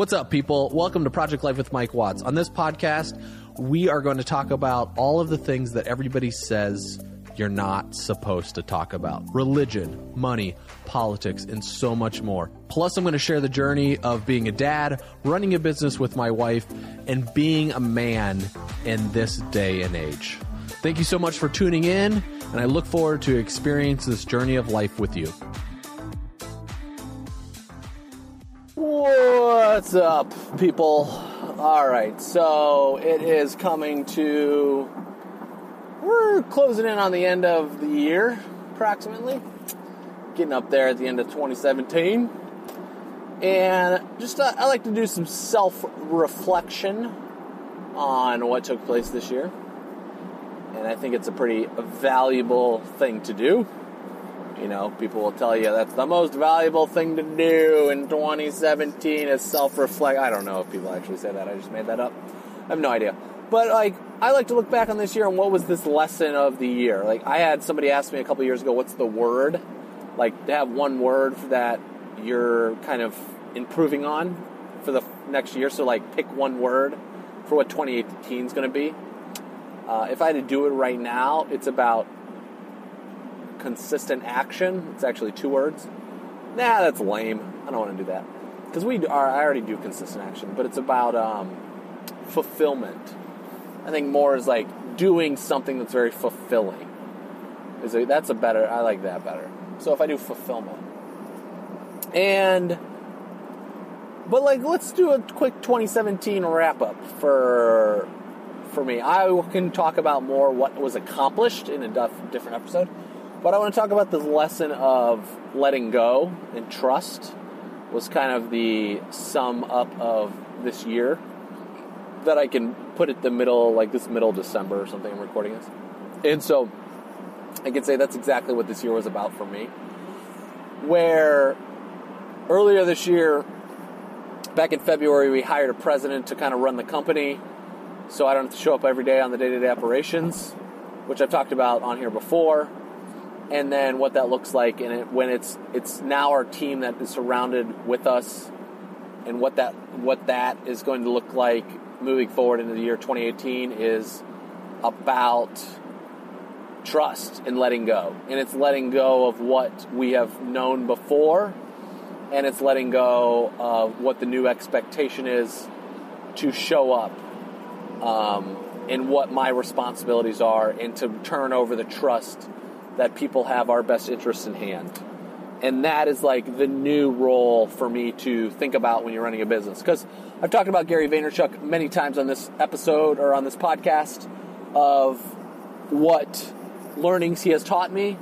What's up, people? Welcome to Project Life with Mike Watts. On this podcast, we are going to talk about all of the things that everybody says you're not supposed to talk about religion, money, politics, and so much more. Plus, I'm going to share the journey of being a dad, running a business with my wife, and being a man in this day and age. Thank you so much for tuning in, and I look forward to experience this journey of life with you. What's up, people? All right, so it is coming to. We're closing in on the end of the year, approximately. Getting up there at the end of 2017. And just, uh, I like to do some self reflection on what took place this year. And I think it's a pretty valuable thing to do. You know, people will tell you that's the most valuable thing to do in 2017 is self reflect. I don't know if people actually say that. I just made that up. I have no idea. But like, I like to look back on this year and what was this lesson of the year. Like, I had somebody ask me a couple years ago, "What's the word?" Like to have one word that you're kind of improving on for the next year. So like, pick one word for what 2018 is going to be. Uh, if I had to do it right now, it's about consistent action. It's actually two words. Nah, that's lame. I don't want to do that because we are. I already do consistent action, but it's about um, fulfillment. I think more is like doing something that's very fulfilling. Is a, that's a better? I like that better. So if I do fulfillment, and but like let's do a quick 2017 wrap up for for me. I can talk about more what was accomplished in a different episode. But I want to talk about this lesson of letting go and trust was kind of the sum up of this year that I can put at the middle, like this middle December or something. I'm recording this, and so I can say that's exactly what this year was about for me. Where earlier this year, back in February, we hired a president to kind of run the company, so I don't have to show up every day on the day-to-day operations, which I've talked about on here before and then what that looks like and it, when it's it's now our team that is surrounded with us and what that what that is going to look like moving forward into the year 2018 is about trust and letting go. And it's letting go of what we have known before and it's letting go of what the new expectation is to show up um, and what my responsibilities are and to turn over the trust that people have our best interests in hand. And that is like the new role for me to think about when you're running a business. Because I've talked about Gary Vaynerchuk many times on this episode or on this podcast of what learnings he has taught me.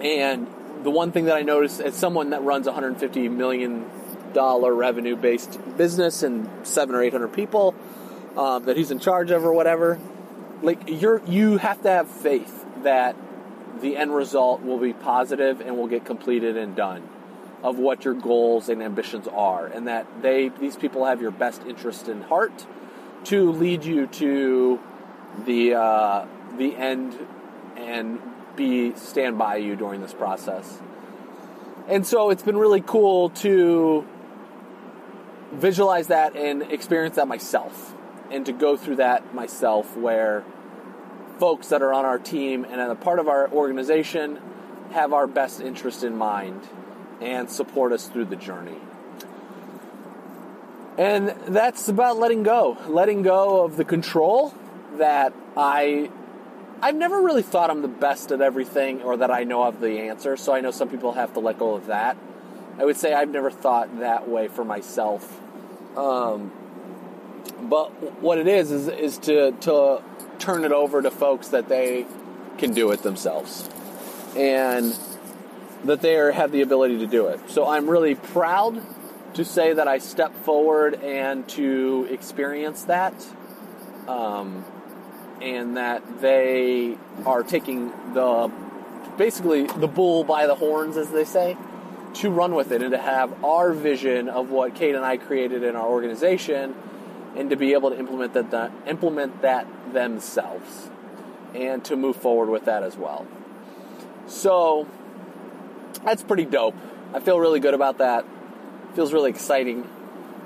And the one thing that I noticed as someone that runs 150 million dollar revenue based business and seven or eight hundred people um, that he's in charge of or whatever, like you're you have to have faith that the end result will be positive and will get completed and done of what your goals and ambitions are and that they these people have your best interest in heart to lead you to the uh, the end and be stand by you during this process. And so it's been really cool to visualize that and experience that myself and to go through that myself where folks that are on our team and a part of our organization have our best interest in mind and support us through the journey. And that's about letting go, letting go of the control that I I've never really thought I'm the best at everything or that I know of the answer. So I know some people have to let go of that. I would say I've never thought that way for myself. Um, but what it is is is to to turn it over to folks that they can do it themselves and that they are, have the ability to do it. So I'm really proud to say that I stepped forward and to experience that. Um, and that they are taking the basically the bull by the horns, as they say, to run with it and to have our vision of what Kate and I created in our organization and to be able to implement that, implement that themselves and to move forward with that as well. So that's pretty dope. I feel really good about that. Feels really exciting.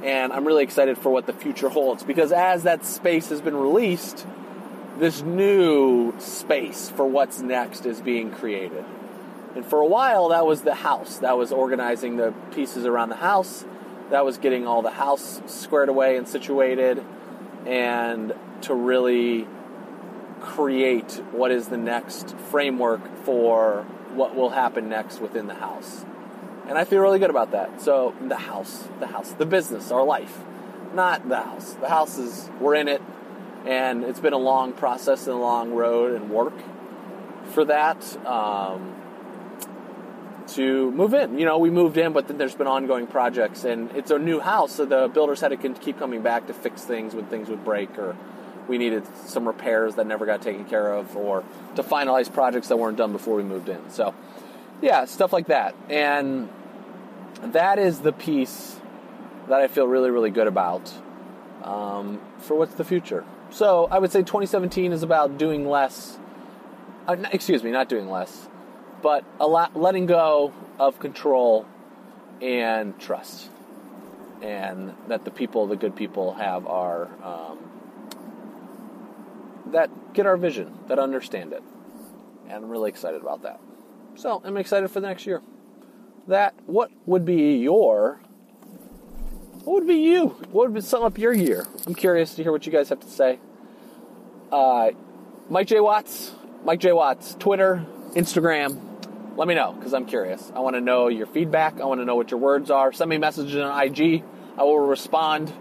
And I'm really excited for what the future holds because as that space has been released, this new space for what's next is being created. And for a while, that was the house. That was organizing the pieces around the house. That was getting all the house squared away and situated. And to really create what is the next framework for what will happen next within the house. And I feel really good about that. So, the house, the house, the business, our life, not the house. The house is, we're in it, and it's been a long process and a long road and work for that um, to move in. You know, we moved in, but then there's been ongoing projects, and it's a new house, so the builders had to keep coming back to fix things when things would break or we needed some repairs that never got taken care of or to finalize projects that weren't done before we moved in. So, yeah, stuff like that. And that is the piece that I feel really, really good about um, for what's the future. So, I would say 2017 is about doing less. Uh, excuse me, not doing less, but a lot, letting go of control and trust. And that the people, the good people, have our um, that get our vision, that understand it. And I'm really excited about that. So I'm excited for the next year. That what would be your what would be you? What would sum up your year? I'm curious to hear what you guys have to say. Uh, Mike J. Watts, Mike J. Watts, Twitter, Instagram. Let me know because I'm curious. I want to know your feedback. I want to know what your words are. Send me messages on IG. I will respond.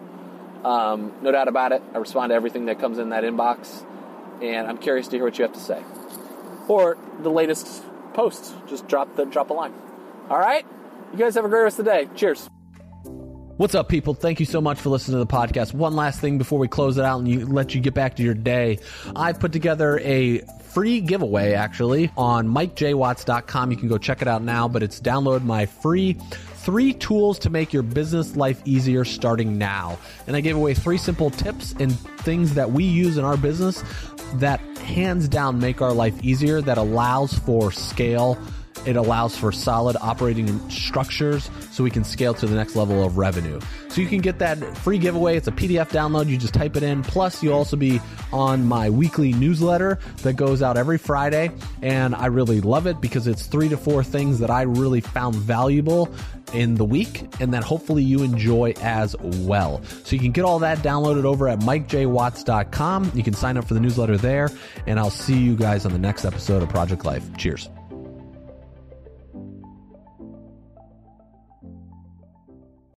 Um, no doubt about it. I respond to everything that comes in that inbox and I'm curious to hear what you have to say. Or the latest post. Just drop the drop a line. All right? You guys have a great rest of the day. Cheers. What's up, people? Thank you so much for listening to the podcast. One last thing before we close it out and you, let you get back to your day. I've put together a free giveaway actually on mikejwatts.com. You can go check it out now, but it's download my free three tools to make your business life easier starting now. And I gave away three simple tips and things that we use in our business that hands down make our life easier, that allows for scale it allows for solid operating structures so we can scale to the next level of revenue. So you can get that free giveaway. It's a PDF download. You just type it in. Plus, you'll also be on my weekly newsletter that goes out every Friday. And I really love it because it's three to four things that I really found valuable in the week and that hopefully you enjoy as well. So you can get all that downloaded over at mikejwatts.com. You can sign up for the newsletter there. And I'll see you guys on the next episode of Project Life. Cheers.